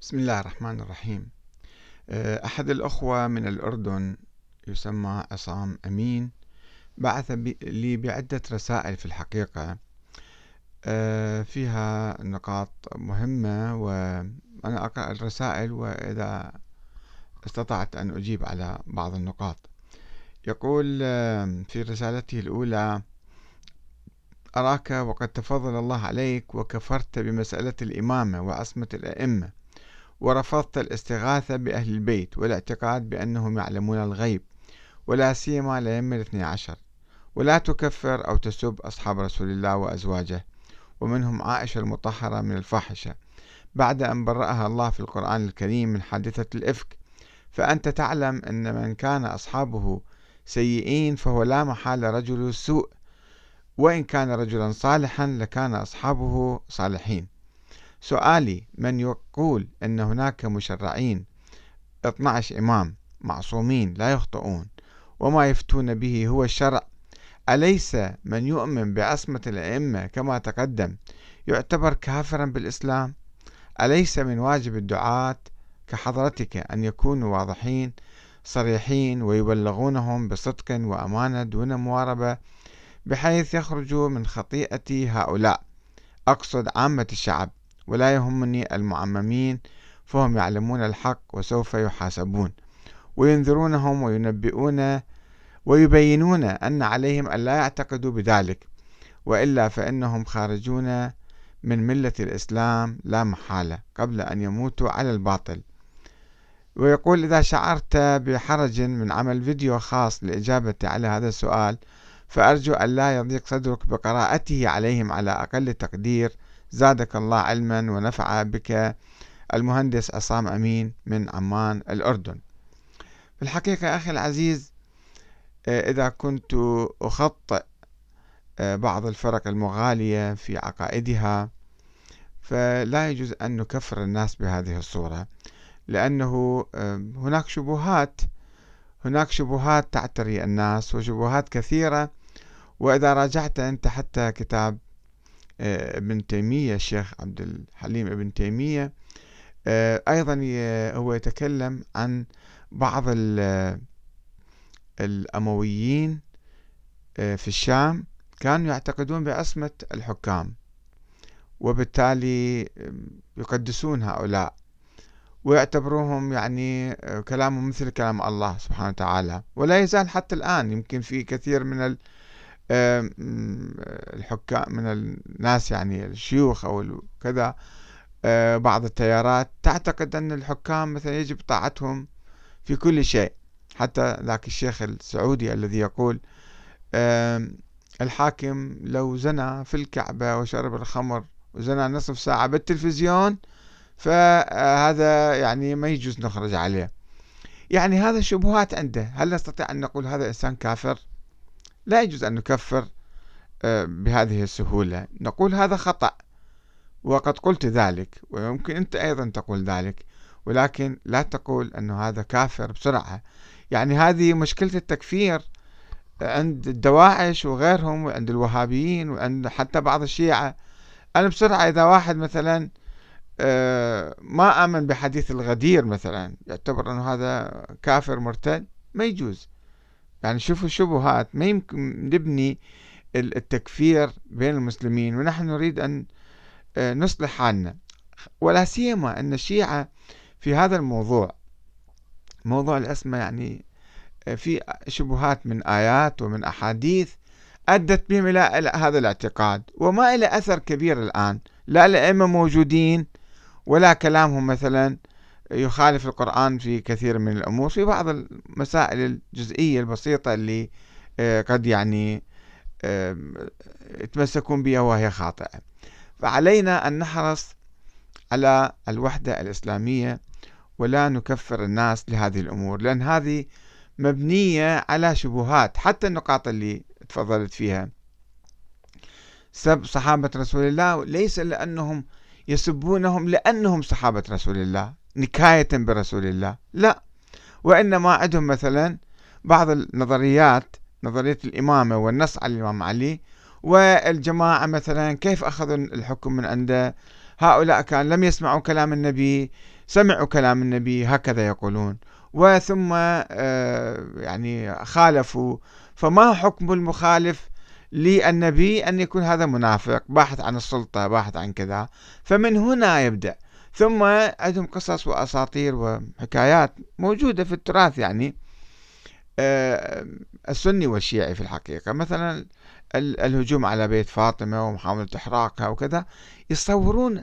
بسم الله الرحمن الرحيم. آه، أحد الأخوة من الأردن يسمى عصام أمين بعث لي بعدة رسائل في الحقيقة آه، فيها نقاط مهمة وأنا أقرأ الرسائل وإذا استطعت أن أجيب على بعض النقاط. يقول آه، في رسالته الأولى أراك وقد تفضل الله عليك وكفرت بمسألة الإمامة وعصمة الأئمة ورفضت الاستغاثة بأهل البيت والاعتقاد بأنهم يعلمون الغيب ولا سيما الأئمة الاثني عشر. ولا تكفر أو تسب أصحاب رسول الله وأزواجه ومنهم عائشة المطهرة من الفاحشة. بعد أن برأها الله في القرآن الكريم من حادثة الإفك فأنت تعلم أن من كان أصحابه سيئين فهو لا محال رجل سوء. وإن كان رجلا صالحا لكان أصحابه صالحين. سؤالي من يقول أن هناك مشرعين 12 إمام معصومين لا يخطئون وما يفتون به هو الشرع. أليس من يؤمن بعصمة الأئمة كما تقدم يعتبر كافرا بالإسلام؟ أليس من واجب الدعاة كحضرتك أن يكونوا واضحين صريحين ويبلغونهم بصدق وأمانة دون مواربة بحيث يخرجوا من خطيئة هؤلاء؟ أقصد عامة الشعب. ولا يهمني المعممين فهم يعلمون الحق وسوف يحاسبون وينذرونهم وينبئون ويبينون أن عليهم أن لا يعتقدوا بذلك وإلا فإنهم خارجون من ملة الإسلام لا محالة قبل أن يموتوا على الباطل. ويقول إذا شعرت بحرج من عمل فيديو خاص لإجابة على هذا السؤال فأرجو أن لا يضيق صدرك بقراءته عليهم على أقل تقدير زادك الله علما ونفع بك. المهندس عصام أمين من عمان الأردن. في الحقيقة أخي العزيز آه، إذا كنت أخطئ آه، بعض الفرق المغالية في عقائدها فلا يجوز أن نكفر الناس بهذه الصورة لأنه آه، هناك شبهات هناك شبهات تعتري الناس وشبهات كثيرة وإذا راجعت أنت حتى كتاب ابن تيمية الشيخ عبد الحليم ابن تيمية. آه، أيضا هو يتكلم عن بعض الأمويين آه، في الشام كانوا يعتقدون بعصمة الحكام وبالتالي يقدسون هؤلاء ويعتبروهم يعني كلامهم مثل كلام الله سبحانه وتعالى. ولا يزال حتى الآن يمكن في كثير من الحكام من الناس يعني الشيوخ أو كذا آه، بعض التيارات. تعتقد أن الحكام مثلا يجب طاعتهم في كل شيء حتى ذاك الشيخ السعودي الذي يقول الحاكم لو زنى في الكعبة وشرب الخمر وزنى نصف ساعة بالتلفزيون فهذا يعني ما يجوز نخرج عليه. يعني هذا شبهات عنده. هل نستطيع أن نقول هذا إنسان كافر؟ لا يجوز أن نكفر. آه، بهذه السهولة. نقول هذا خطأ وقد قلت ذلك ويمكن أنت أيضا تقول ذلك ولكن لا تقول أنه هذا كافر بسرعة. يعني هذه مشكلة التكفير عند الدواعش وغيرهم وعند الوهابيين وعند حتى بعض الشيعة. أنا بسرعة إذا واحد مثلا آه، ما آمن بحديث الغدير مثلا يعتبر أنه هذا كافر مرتد ما يجوز. يعني شوفوا الشبهات ما يمكن نبني التكفير بين المسلمين ونحن نريد أن آه، نصلح حالنا. ولا سيما أن الشيعة في هذا الموضوع موضوع الأسماء يعني آه، في شبهات من آيات ومن أحاديث أدت بهم إلى هذا الاعتقاد. وما إلى أثر كبير الآن. لا الأئمة موجودين ولا كلامهم مثلا يخالف القرآن في كثير من الأمور في بعض المسائل الجزئية البسيطة اللي آه، قد يعني يتمسكون بها وهي خاطئة. فعلينا أن نحرص على الوحدة الإسلامية ولا نكفر الناس لهذه الأمور لأن هذه مبنية على شبهات حتى النقاط اللي تفضلت فيها. سب صحابة رسول الله ليس لأنهم يسبونهم لأنهم صحابة رسول الله نكاية برسول الله لا. وإنما عندهم مثلا بعض النظريات نظرية الإمامة والنص على الإمام علي والجماعة مثلا كيف أخذوا الحكم من عنده؟ هؤلاء كان لم يسمعوا كلام النبي سمعوا كلام النبي هكذا يقولون. وثم آه، يعني خالفوا. فما حكم المخالف للنبي أن يكون هذا منافق؟ باحث عن السلطة باحث عن كذا. فمن هنا يبدأ. ثم عندهم قصص وأساطير وحكايات موجودة في التراث يعني. السني والشيعي في الحقيقة. مثلا الهجوم على بيت فاطمة ومحاولة إحراقها وكذا يصورون